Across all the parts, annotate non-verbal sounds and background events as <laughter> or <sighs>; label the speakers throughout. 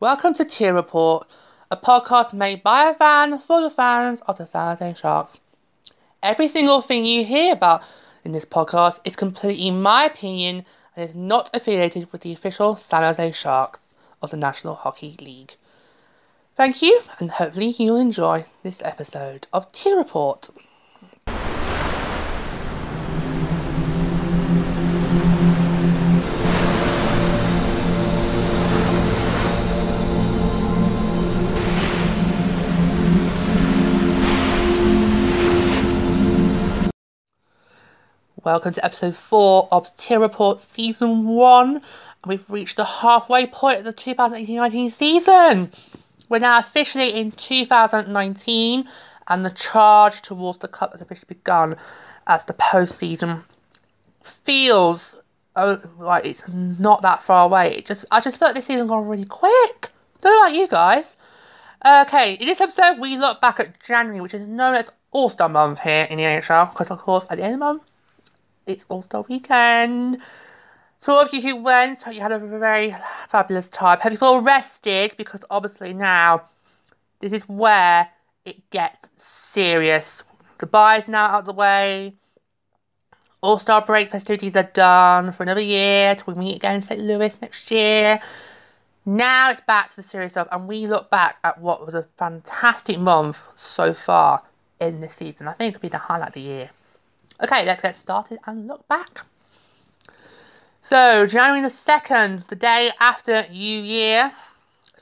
Speaker 1: Welcome to Tier Report, a podcast made by a fan for the fans of the San Jose Sharks. Every single thing you hear about in this podcast is completely my opinion and is not affiliated with the official San Jose Sharks of the National Hockey League. Thank you, and hopefully you'll enjoy this episode of Tier Report. Welcome to episode 4 of Tier Report Season 1. And we've reached the halfway point of the 2018-19 season. We're now officially in 2019 and the charge towards the cup has officially begun as the postseason feels oh, like it's not that far away. It just I just felt this season's gone really quick. Don't know about you guys. Okay, in this episode we look back at January, which is known as All-Star Month here in the NHL, because of course at the end of the month it's All Star Weekend. So of you who went, you had a very fabulous time. Have you all rested? Because obviously now, this is where it gets serious. The bye's now out of the way. All Star break festivities are done for another year till we meet again in St. Louis next year. Now it's back to the serious stuff, and we look back at what was a fantastic month so far in this season. I think it'll be the highlight of the year. Okay, let's get started and look back. So, January the 2nd, the day after New Year,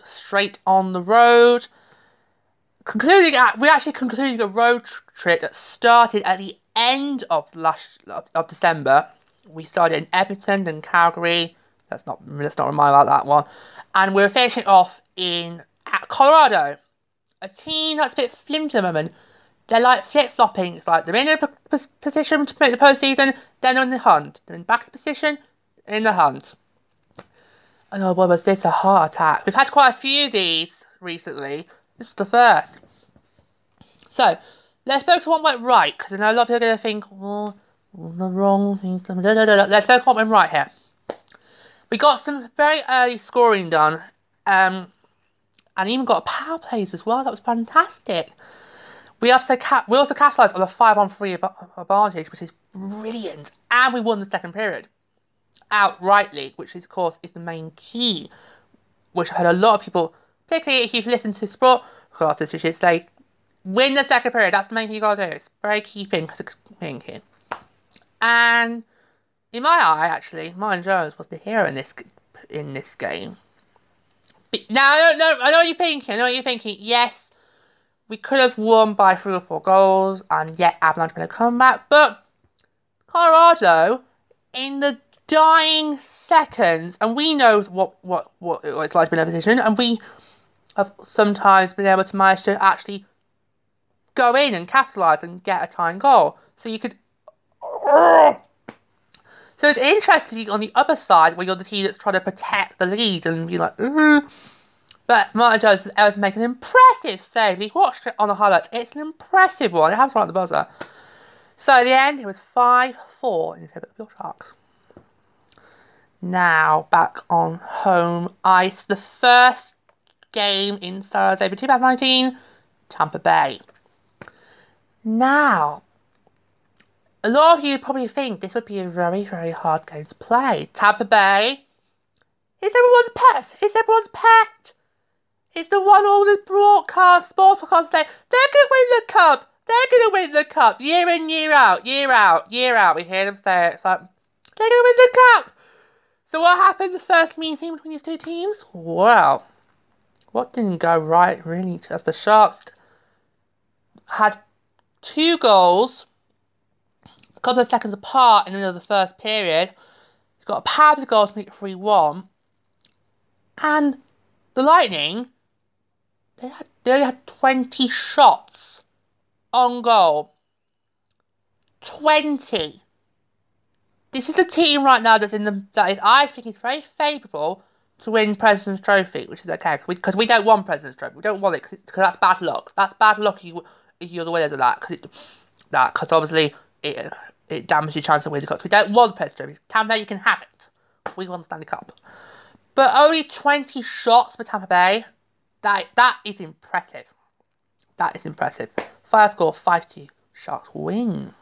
Speaker 1: straight on the road. Concluding, uh, at, we actually concluded a road trip that started at the end of last of December. We started in Edmonton and Calgary. Let's not let's not remind about that one. And we're finishing off in Colorado, a team that's a bit flimsy at the moment they're like flip flopping. It's like they're in a p- position to make the postseason, then they're in the hunt. They're in back position, in the hunt. And oh boy, was this a heart attack? We've had quite a few of these recently. This is the first. So, let's focus on what went right, because I know a lot of people are going to think, well, the wrong thing. Let's focus on what went right here. We got some very early scoring done, um, and even got power plays as well. That was fantastic. We also we also capitalised on the five on three advantage, which is brilliant, and we won the second period outrightly, which is, of course is the main key. Which I had a lot of people, particularly if you've listened to sport classes, you should say, win the second period. That's the main thing you gotta do. It's very key here. And in my eye, actually, Martin Jones was the hero in this in this game. Now I don't know. I know what you're thinking. I know what you're thinking. Yes, we could have won by three or four goals, and yet Avalanche made a comeback. But Colorado, in the dying seconds, and we know what what what it's like to be in a position, and we have sometimes been able to manage to actually go in and capitalise and get a tying goal. So you could. So it's interesting on the other side where you're the team that's trying to protect the lead and be like, mm-hmm. But Martin Jones was able to make an impressive save. He watched it on the highlights. It's an impressive one. It has right at the buzzer. So at the end, it was 5 4 in favour of your Sharks. Now, back on home ice. The first game in San Jose 2019, Tampa Bay. Now, a lot of you probably think this would be a very, very hard game to play. Tampa Bay is everyone's pet. Is everyone's pet. It's the one all the broadcast, sports broadcast say, they're going to win the cup. They're going to win the cup year in, year out, year out, year out. We hear them say it. It's like, they're going to win the cup. So what happened the first meeting between these two teams? Well, what didn't go right really? As the Sharks had two goals a couple of seconds apart in the middle of the first period. He's got a power of goal to make it 3 1. And the Lightning they had they had 20 shots on goal. 20. This is a team right now that's in the that is I think is very favourable to win President's Trophy, which is okay because we, we, don't want President's Trophy. We don't want it because that's bad luck. That's bad luck if, you, if you're the winners of that because that because obviously it it damages your chance of winning the cup. We don't want President's Trophy. Tampa, Bay, you can have it. We want the Stanley Cup. But only 20 shots for Tampa Bay. That, that is impressive. That is impressive. Fire score 5 2. Sharks win.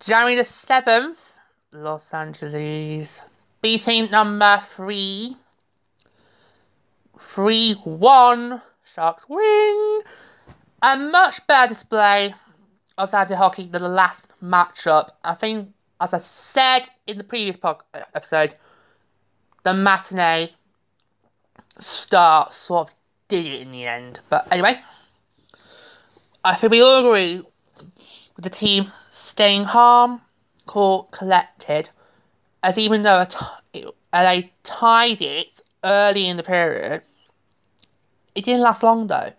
Speaker 1: January the 7th, Los Angeles beating number 3. 3 1. Sharks win. A much better display of Saturday hockey than the last matchup. I think, as I said in the previous uh, episode, the matinee start sort of did it in the end. But anyway, I think we all agree with the team staying calm, cool, collected, as even though LA tied it early in the period, it didn't last long though.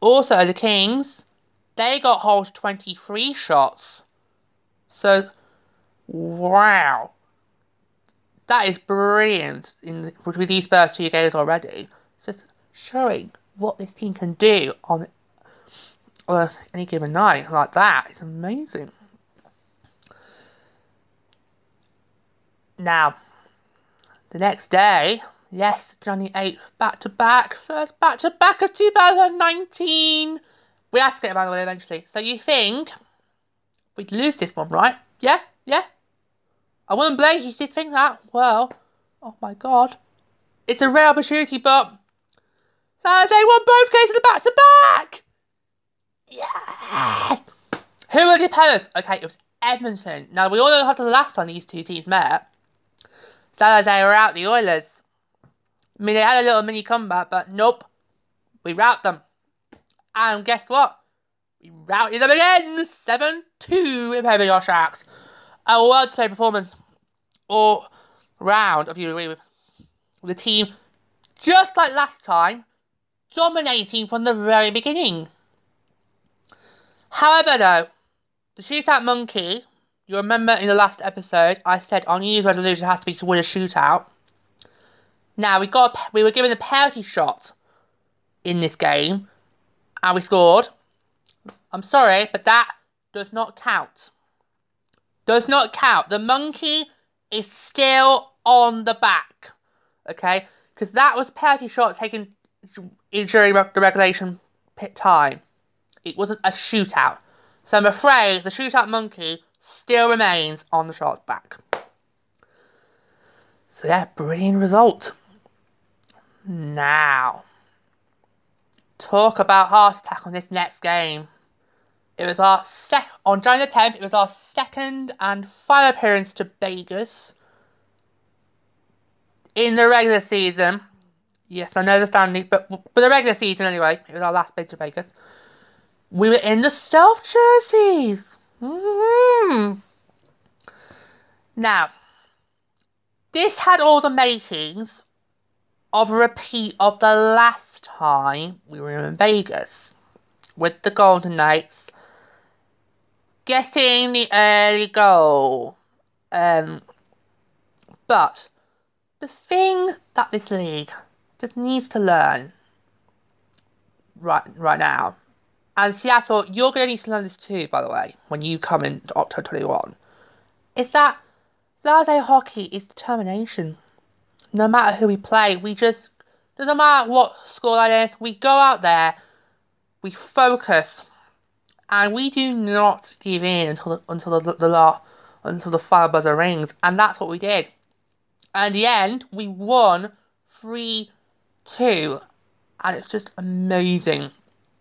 Speaker 1: Also, the Kings, they got hold 23 shots. So, wow. That is brilliant in with these first two games already. It's just showing what this team can do on uh, any given night like that. It's amazing. Now, the next day, yes, January 8th, back to back, first back to back of 2019. We have to get him out of the way eventually. So you think we'd lose this one, right? Yeah? Yeah? I wouldn't blame you did think that. Well, oh my god. It's a rare opportunity, but San Jose won both the back to back! Yeah! Who was the opponents? Okay, it was Edmonton. Now, we all know how the last time these two teams met. Jose were out the Oilers. I mean, they had a little mini comeback, but nope. We rout them. And guess what? We routed them again! 7 2 in your Sharks a well displayed performance all round, if you agree with, the team, just like last time, dominating from the very beginning. However, though, the shootout monkey, you remember in the last episode, I said our New resolution has to be to win a shootout. Now we got we were given a penalty shot in this game, and we scored. I'm sorry, but that does not count does not count. The monkey is still on the back. Okay? Because that was penalty shot taken during the regulation pit time. It wasn't a shootout. So I'm afraid the shootout monkey still remains on the shot's back. So yeah, brilliant result. Now, talk about heart attack on this next game. It was our sec on January the 10th. It was our second and final appearance to Vegas in the regular season. Yes, I know the standing, but for the regular season anyway, it was our last bid to Vegas. We were in the stealth jerseys. Mm-hmm. Now, this had all the makings of a repeat of the last time we were in Vegas with the Golden Knights getting the early goal. Um, but the thing that this league just needs to learn right right now, and Seattle, you're going to need to learn this too, by the way, when you come in October 21, is that Thursday hockey is determination. No matter who we play, we just doesn't matter what scoreline is, we go out there, we focus, and we do not give in until the, until the, the law until the fire buzzer rings, and that's what we did. And the end, we won three two, and it's just amazing.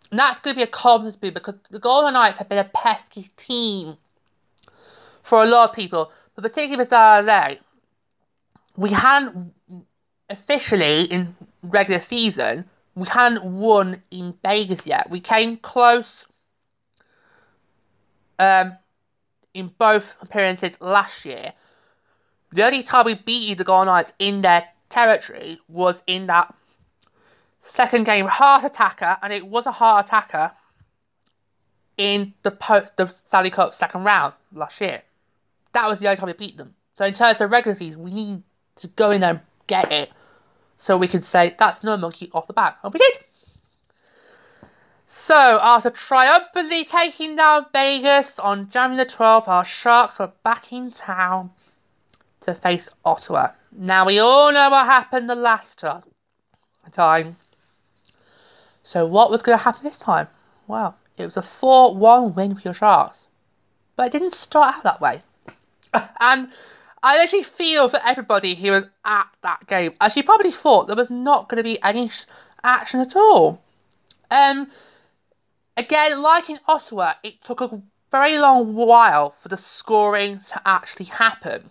Speaker 1: And that's going to be a confidence boost because the Golden Knights have been a pesky team for a lot of people, but particularly for Saturday. We hadn't officially in regular season. We hadn't won in Vegas yet. We came close um, in both appearances last year. The only time we beat the Golden Knights in their territory was in that second game heart attacker, and it was a heart attacker in the post the Stanley Cup second round last year. That was the only time we beat them. So in terms of regular season, we need to go in there and get it, so we can say that's no monkey off the back, and we did. So, after triumphantly taking down Vegas on January the 12th, our Sharks are back in town to face Ottawa. Now, we all know what happened the last time. So, what was going to happen this time? Well, it was a 4 1 win for your Sharks. But it didn't start out that way. <laughs> and I actually feel for everybody who was at that game, as you probably thought there was not going to be any action at all. Um, again, like in Ottawa, it took a very long while for the scoring to actually happen.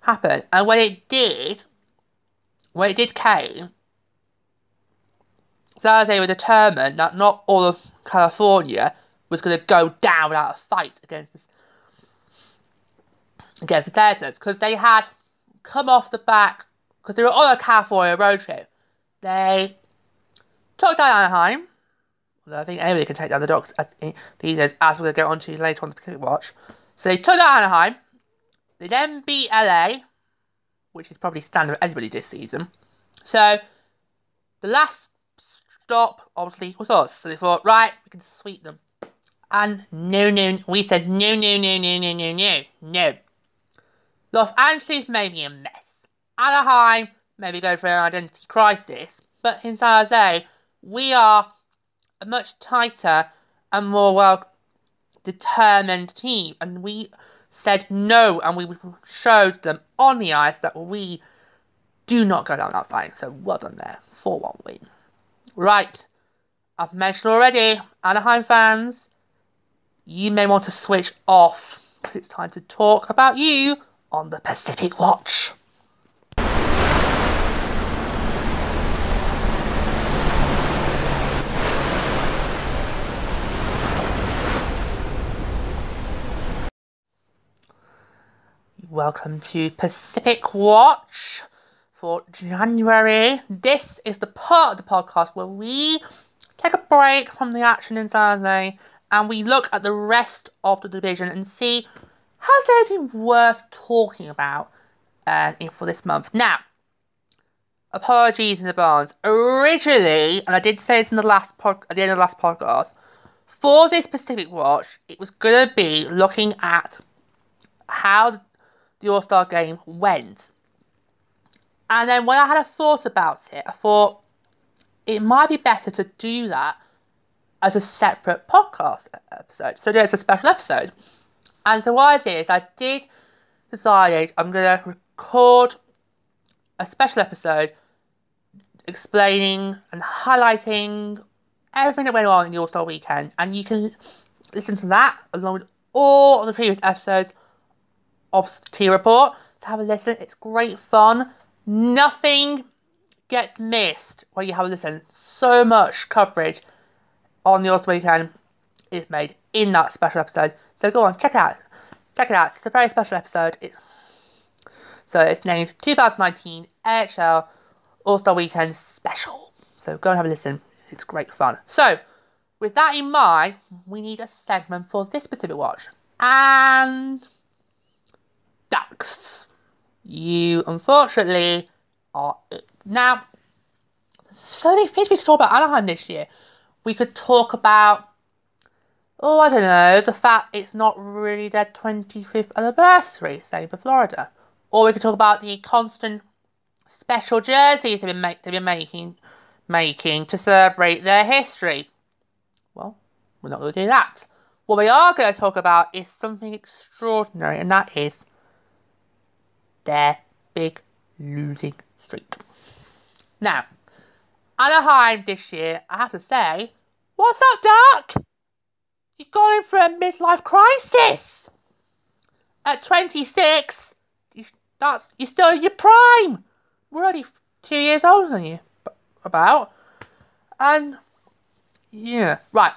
Speaker 1: Happen, and when it did, when it did came, they were determined that not all of California was going to go down without a fight against this, against the Senators because they had come off the back because they were on a California road trip. They took down Anaheim. I think anybody can take down the Ducks these days, as we're going to get onto later on the Pacific Watch. So they took Anaheim. They then beat LA, which is probably standard for anybody this season. So the last stop, obviously, was us. So they thought, right, we can sweep them. And no, no, we said no, no, no, no, no, no, no, no. Los Angeles may be a mess. Anaheim may be going through an identity crisis. But in San Jose, we are a much tighter and more well determined team. And we said no, and we showed them on the ice that we do not go down that fight. So well done there. 4 1 win. Right. I've mentioned already, Anaheim fans, you may want to switch off because it's time to talk about you on the Pacific Watch. Welcome to Pacific Watch for January. This is the part of the podcast where we take a break from the action in Thursday and we look at the rest of the division and see has there anything worth talking about uh, for this month. Now, apologies in advance. Originally, and I did say this in the last pod, at the end of the last podcast, for this Pacific Watch, it was going to be looking at how the All Star game went. And then when I had a thought about it, I thought it might be better to do that as a separate podcast episode. So there's a special episode. And so what I did is I did decide I'm going to record a special episode explaining and highlighting everything that went on in the All Star weekend. And you can listen to that along with all of the previous episodes T Report. To have a listen, it's great fun. Nothing gets missed when you have a listen. So much coverage on the All-Star Weekend is made in that special episode. So go on, check it out. Check it out. It's a very special episode. It's, so it's named 2019 NHL All-Star Weekend Special. So go and have a listen. It's great fun. So, with that in mind, we need a segment for this specific watch. And ducks. You unfortunately are. Now, so many things we could talk about Anaheim this year we could talk about, oh, I don't know, the fact it's not really their 25th anniversary, say for Florida. Or we could talk about the constant special jerseys they've been, make, they've been making, making to celebrate their history. Well, we're not going to do that. What we are going to talk about is something extraordinary, and that is their big losing streak. Now, Anaheim this year, I have to say, What's up, Doc? You're going through a midlife crisis. At 26, you, that's, you're still in your prime. We're only two years older than you, about. And, yeah, right.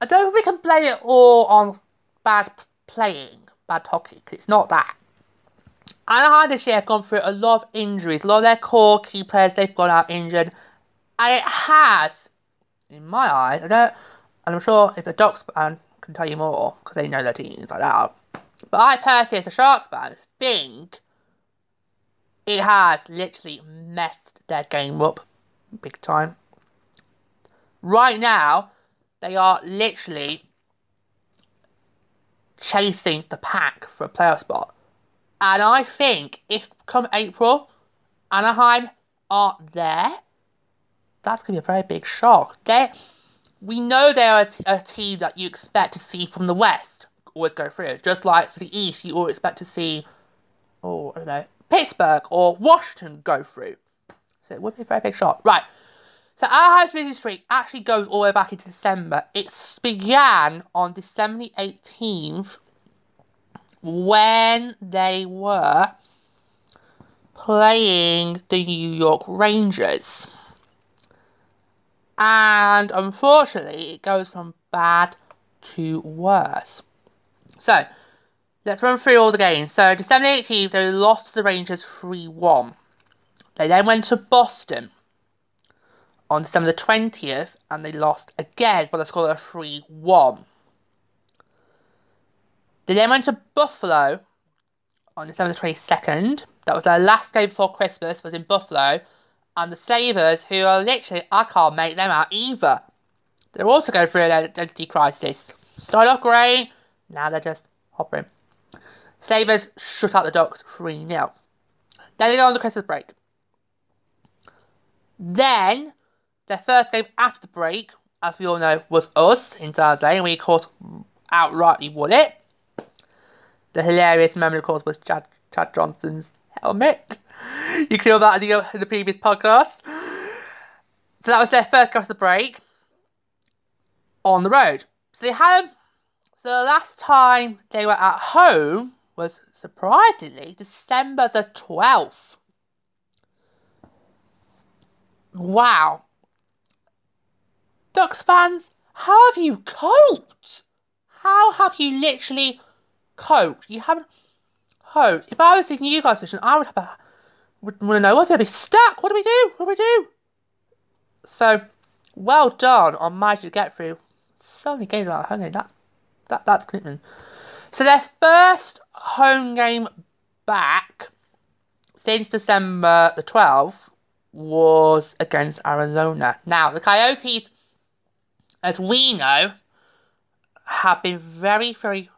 Speaker 1: I don't think we can blame it all on bad playing, bad hockey, it's not that. Anaheim this year have gone through a lot of injuries. A lot of their core key players, they've gone out injured. And it has in my eyes, I don't, and I'm sure if the Ducks fan can tell you more because they know their teams like that. But I personally, as a Sharks fan, think it has literally messed their game up big time. Right now, they are literally chasing the pack for a playoff spot. And I think if come April, Anaheim aren't there, that's going to be a very big shock. They, we know they're a, t- a team that you expect to see from the West always go through. Just like for the East, you always expect to see, oh, I don't know, Pittsburgh or Washington go through. So it would be a very big shock. Right. So Anaheim's losing streak actually goes all the way back into December. It began on December 18th when they were playing the New York Rangers. And unfortunately, it goes from bad to worse. So, let's run through all the games. So, December 18th, they lost to the Rangers 3 1. They then went to Boston on December the 20th and they lost again by the score of 3 1. They then went to Buffalo on December the 22nd. That was their last game before Christmas, was in Buffalo. And the Sabres, who are literally, I can't make them out either. They're also going through an identity crisis. Started off great, now they're just hopping. Sabres shut out the Ducks 3 0. Then they go on the Christmas break. Then, their first game after the break, as we all know, was us in Thursday, and we, of course, outrightly won it. The hilarious moment, of course, was Chad, Chad Johnson's helmet. You can hear that in the, previous podcast. So that was their first game after the break on the road. So they had so the last time they were at home was surprisingly December the 12th. Wow. Ducks fans, how have you coped? How have you literally coped? You haven't coped. If I was in you guys' position, I would have a, would want to know, what do we stuck? What do we do? What do we do? So, well done on managing to get through so many games out home. That, that, that's commitment. So their first home game back since December the 12th was against Arizona. Now, the Coyotes, as we know, have been very, very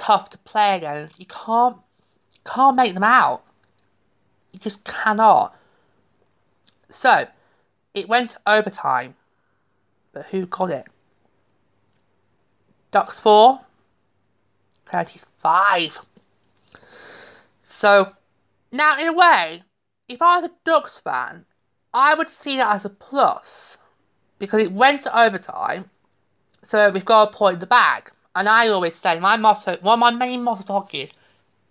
Speaker 1: tough to play against. You can't, can't make them out. You just cannot. So, it went overtime. But who got it? Ducks 4, Coyotes 5. So, now in a way, if I was a Ducks fan, I would see that as a plus. Because it went to overtime, so we've got a point in the bag. And I always say, my motto, one of my main hockey is,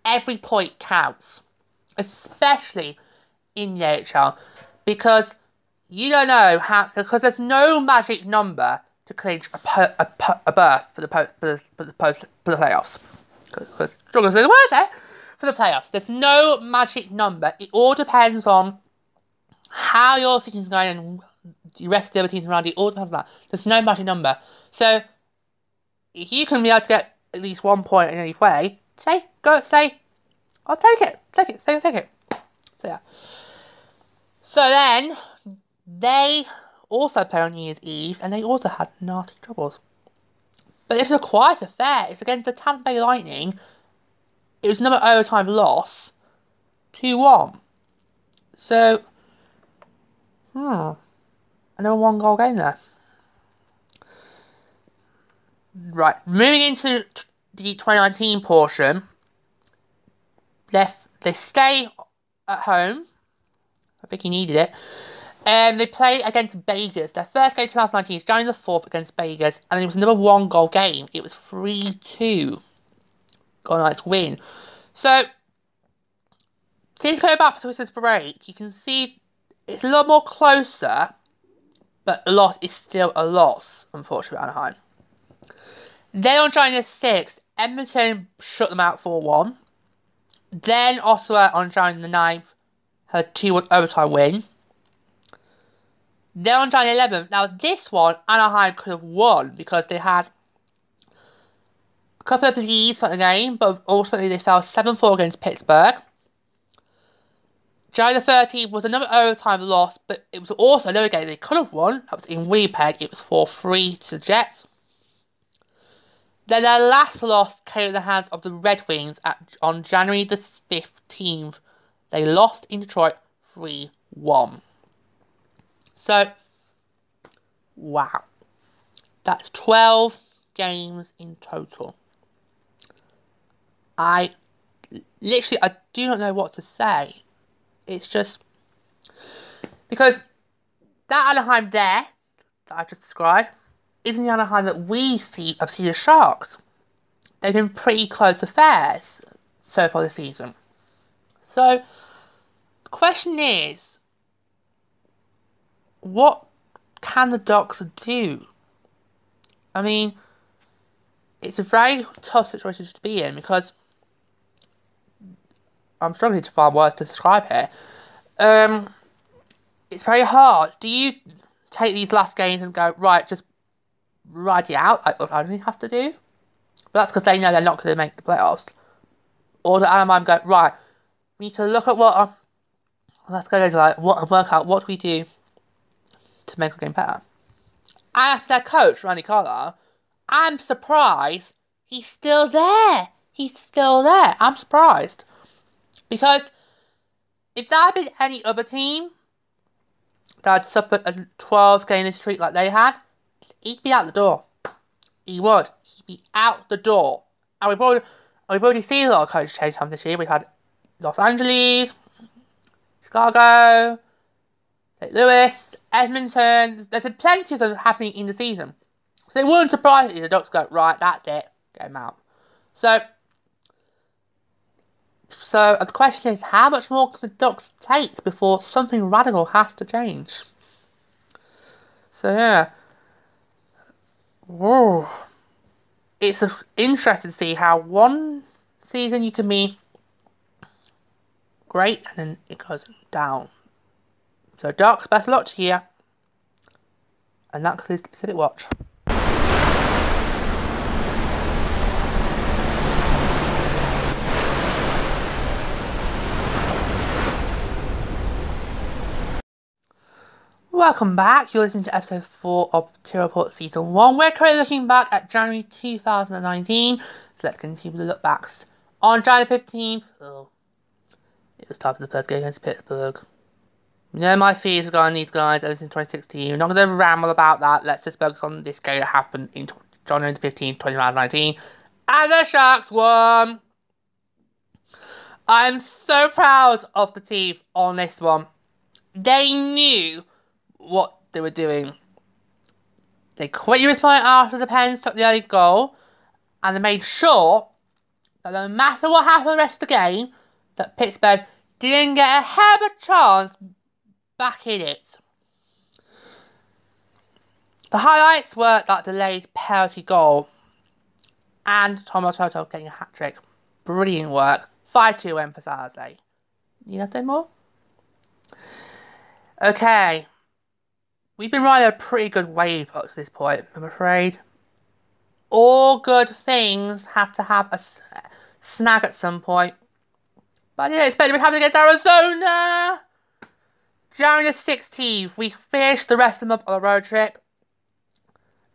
Speaker 1: every point counts. Especially in the NHL. Because you don't know how, because there's no magic number to clinch a, per, a, per, a berth for the, for the, for the, post, for the playoffs. Struggles is the word there for the playoffs. There's no magic number. It all depends on how your season's going and the rest of the other teams around you. It all depends on that. There's no magic number. So if you can be able to get at least one point in any way, say go say, I'll take it, take it, say take it. So yeah. So then they also played on New Year's Eve, and they also had nasty troubles. But it was a quiet affair. It was against the Tampa Bay Lightning. It was another overtime loss, 2 1. So, hmm, another one goal game there. Right, moving into the 2019 portion, they, they stay at home. I think he needed it. And they play against Vegas. Their first game 2019 is January the 4th against Vegas, and it was another one goal game. It was 3 2. Golden Knights win. So, since going back to Christmas break, you can see it's a lot more closer, but a loss is still a loss, unfortunately, Anaheim. Then on January 6th, Edmonton shut them out 4 1. Then Ottawa on January the 9th had 2 1 overtime win. Then on January 11th, now this one, Anaheim could have won because they had a couple of leads for the game, but ultimately they fell 7 4 against Pittsburgh. January the 13th was another overtime loss, but it was also another game they could have won. That was in Winnipeg. It was 4 3 to the Jets. Then their last loss came at the hands of the Red Wings at, on January the 15th. They lost in Detroit 3 1. So, wow. That's 12 games in total. I literally, I do not know what to say. It's just because that Anaheim there that I just described isn't the Anaheim that we see of seen the Sharks. They've been pretty close affairs so far this season. So, the question is, what can the Ducks do? I mean, it's a very tough situation to be in because I'm struggling to find words to describe here. Um, it's very hard. Do you take these last games and go right, just ride it out like what Anaheim has to do? But that's because they know they're not going to make the playoffs. Or the Anaheim go right. We need to look at what. Uh, let's go to like what work out what we do to make the game better. And as their coach, Randy Carlyle, I'm surprised he's still there. He's still there. I'm surprised. Because if there had been any other team that had suffered a 12 game streak like they had, he'd be out the door. He would. He'd be out the door. And we've already, we've already seen a lot of coach change time this year. We've had Los Angeles, Chicago, St. Louis, Edmonton. There's plenty of them happening in the season. So it wouldn't surprise me if the Ducks go, right, that's it, get them out. So, so uh, the question is, how much more can the Ducks take before something radical has to change? So yeah, whoa, it's interesting to see how one season you can be great and then it goes down. So Ducks, best luck to you. And that concludes the Pacific Watch. Welcome back. You're listening to episode 4 of Tier Report Season 1. We're currently looking back at January 2019. So let's continue with the look backs. On January 15th, oh, it was time for the first game against Pittsburgh. You know my fears regarding these guys ever since 2016. We're not going to ramble about that. Let's just focus on this game that happened in January 15th, 2019. And the Sharks won! I'm so proud of the team on this one. They knew what they were doing. They quickly responded after the Pens took the early goal, and they made sure that no matter what happened the rest of the game, that Pittsburgh didn't get a hell of a chance back in it. The highlights were that delayed penalty goal and Tomas Hertl getting a hat trick. Brilliant work. 5 2 win for Saturday. Need nothing more? Okay. We've been riding a pretty good wave up to this point, I'm afraid. All good things have to have a snag at some point. But I didn't expect to be having against Arizona! January the 16th, we finished the rest of the month on a road trip.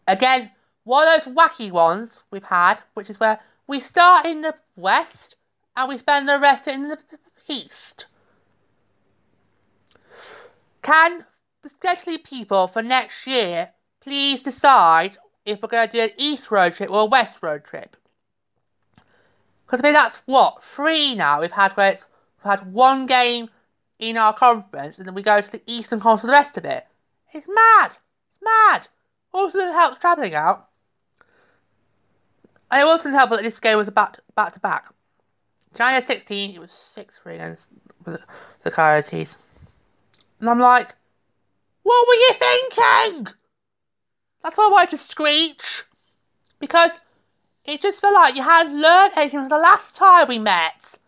Speaker 1: Again, one of those wacky ones we've had, which is where we start in the west and we spend the rest in the east. Can especially people for next year, please decide if we're going to do an east road trip or a west road trip. Because I mean, that's what three now we've had where it's we've had one game in our conference and then we go to the eastern conference for the rest of it. It's mad. It's mad. Also, didn't help travelling out. And it also didn't help that this game was back to back. To back. January 16, it was 6 3 against the Coyotes. And I'm like, what were you thinking? That's why I wanted to screech. Because it just felt like you hadn't learned anything from the last time we met.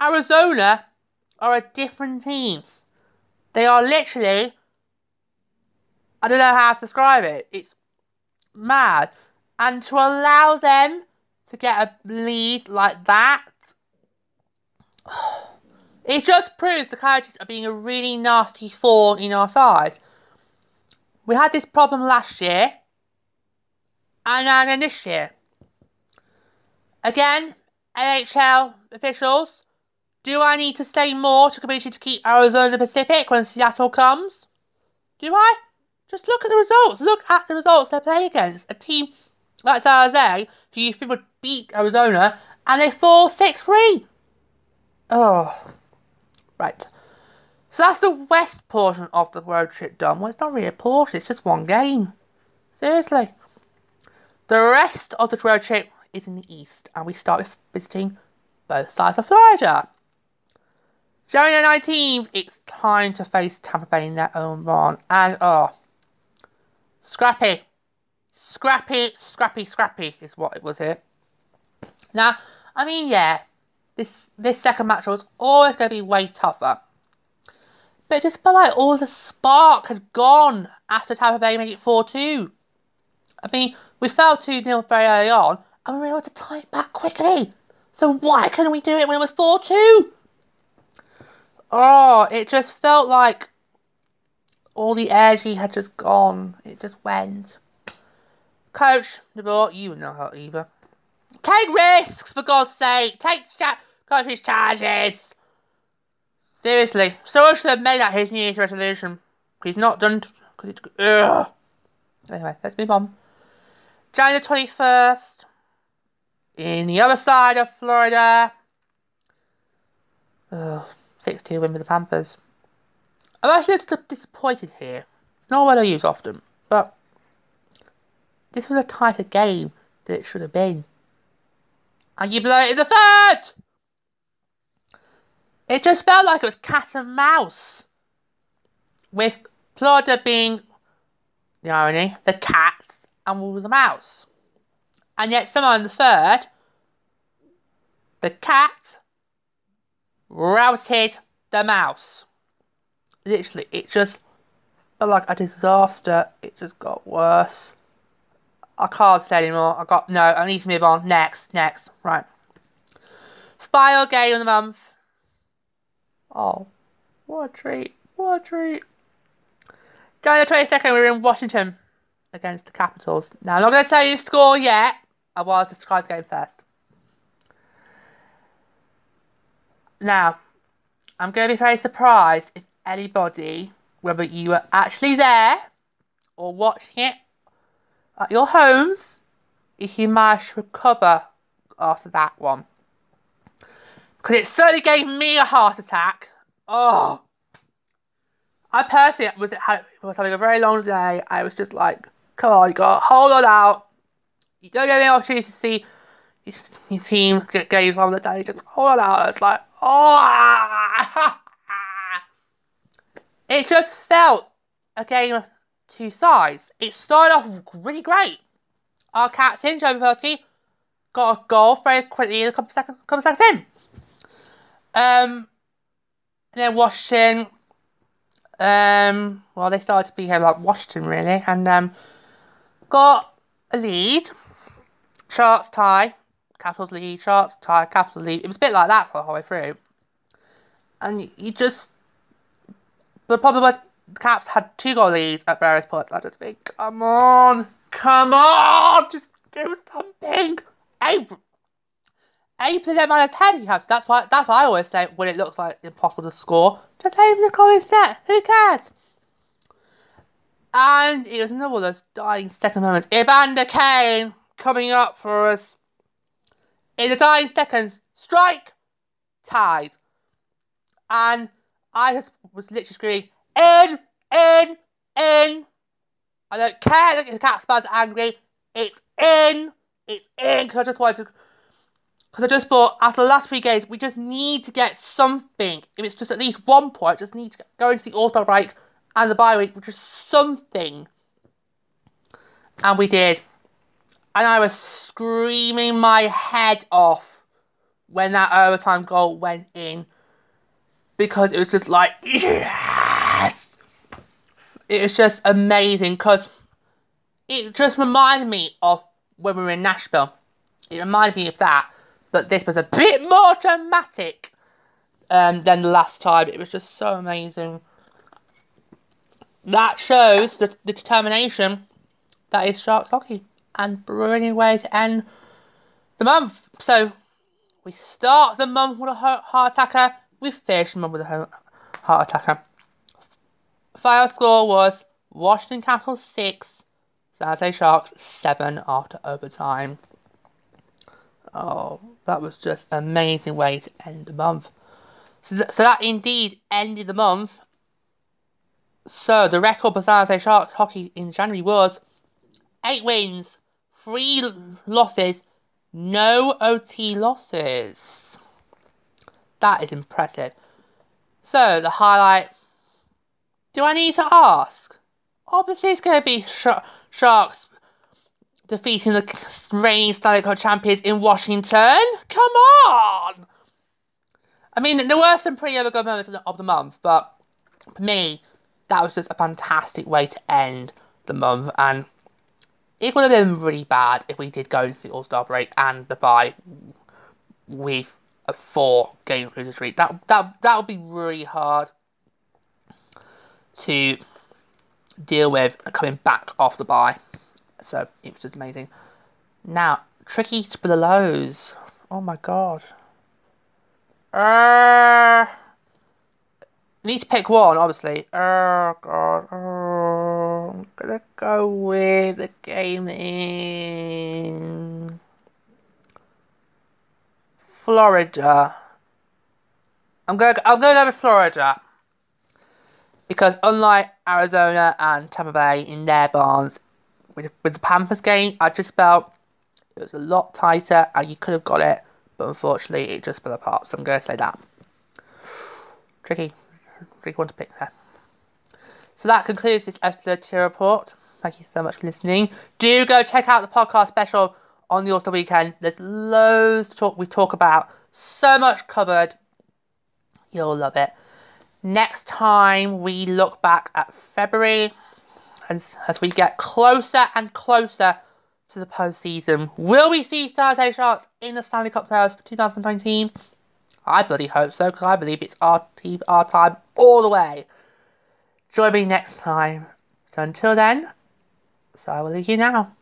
Speaker 1: Arizona are a different team. They are literally. I don't know how to describe it. It's mad. And to allow them to get a lead like that. <sighs> It just proves the Coyotes are being a really nasty thorn in our side. We had this problem last year, and again this year. Again, NHL officials, do I need to say more to convince you to keep Arizona Pacific when Seattle comes? Do I? Just look at the results. Look at the results they play against. A team like San Jose, who you think would beat Arizona, and they fall 6 3. Oh. Right. So that's the west portion of the road trip done. Well, it's not really a portion, it's just one game. Seriously. The rest of the road trip is in the east, and we start with visiting both sides of Florida. January the 19th, it's time to face Tampa Bay in their own barn. And, oh, scrappy. Scrappy, scrappy, scrappy is what it was here. Now, I mean, yeah, this this second match was always going to be way tougher. But it just felt like all the spark had gone after Tampa Bay made it 4 2. I mean, we fell 2 0 very early on, and we were able to tie it back quickly. So why couldn't we do it when it was 4 2? Oh, it just felt like all the energy had just gone. It just went. Coach, DeBoer, you know how either. Take risks, for God's sake. Take cha- charges. Seriously, Soros should have made that his New Year's resolution. He's not done. T- cause ugh. Anyway, let's move on. January the 21st, in the other side of Florida. Ugh. 6 2 win for the Panthers. I'm actually a little disappointed here. It's not what I use often, but this was a tighter game than it should have been. And you blow it in the third! It just felt like it was cat and mouse. With Florida being, the irony, the cat and were the mouse. And yet somehow in the third, the cat routed the mouse. Literally, it just felt like a disaster. It just got worse. I can't say anymore. I got no. I need to move on. Next, next. Right. Final game of the month. Oh, what a treat! What a treat! Going the twenty second, we we're in Washington against the Capitals. Now I'm not going to tell you the score yet. I will describe the game first. Now, I'm going to be very surprised if anybody, whether you were actually there or watching it at your homes, if you managed to recover after that one. Because it certainly gave me a heart attack. Oh. I personally was, was having a very long day. I was just like, come on, you got hold on out. You don't get any opportunity to see your team get games on the day. Just hold on out. It's like, Oh! <laughs> it just felt a game of two sides. It started off really great. Our captain, Joe Pavelski, got a goal very quickly in a couple seconds, couple seconds in. Um, and then Washington, um, well, they started to behave like Washington, really, and um, got a lead. Sharks tie. Capitals lead, Sharks tie, Capitals lead. It was a bit like that for the whole way through. And you just. The problem was the Caps had two goal leads at various points. I just think, come on, come on, just do something. Eight, eight percent minus ten. You have. That's why. That's why I always say when it looks like impossible to score, just aim the goal instead. Who cares? And it was another one of those dying second moments. Evander Kane coming up for us in the dying seconds, strike, tied. And I just was literally screaming, in, in, in. I don't care that the cat spells angry. It's in, it's in. Because I just wanted to, because I just thought after the last three games, we just need to get something. If it's just at least one point, just need to go into the All Star break and the bye week, which is something. And we did and I was screaming my head off when that overtime goal went in because it was just like yes it was just amazing because it just reminded me of when we were in Nashville it reminded me of that but this was a bit more dramatic um, than the last time it was just so amazing that shows the, the determination that is Sharks hockey and brilliant way to end the month. So we start the month with a heart attacker. We finish the month with a heart attacker. Final score was Washington Capitals 6, San Jose Sharks 7 after overtime. Oh, that was just amazing way to end the month. So, th- so that indeed ended the month. So the record for San Jose Sharks hockey in January was 8 wins, 3 losses, no OT losses. That is impressive. So the highlight. Do I need to ask? Obviously, it's going to be Sh- Sharks defeating the reigning Stanley Cup champions in Washington. Come on! I mean, there were some pretty good moments of the month, but for me, that was just a fantastic way to end the month, and it would have been really bad if we did go into the All Star break and the bye with a four game losing streak. That that that would be really hard to deal with coming back off the bye. So it was just amazing. Now, tricky for the lows. Oh my god. Uh, need to pick one, obviously. Oh god. Uh, I'm gonna go with the game in Florida. I'm gonna I'm to go with Florida because unlike Arizona and Tampa Bay in their barns, with, with the Panthers game, I just felt it was a lot tighter and you could have got it, but unfortunately it just fell apart. So I'm going to say that. Tricky. Tricky one to pick there. So that concludes this episode of Report. Thank you so much for listening. Do go check out the podcast special on the All-Star weekend. There's loads to talk we talk about. So much covered. You'll love it. Next time we look back at February as, as we get closer and closer to the postseason. Will we see Thursday Sharks in the Stanley Cup playoffs for 2019? I bloody hope so, because I believe it's our team, our time all the way. Join me next time. So until then, so I will leave you now.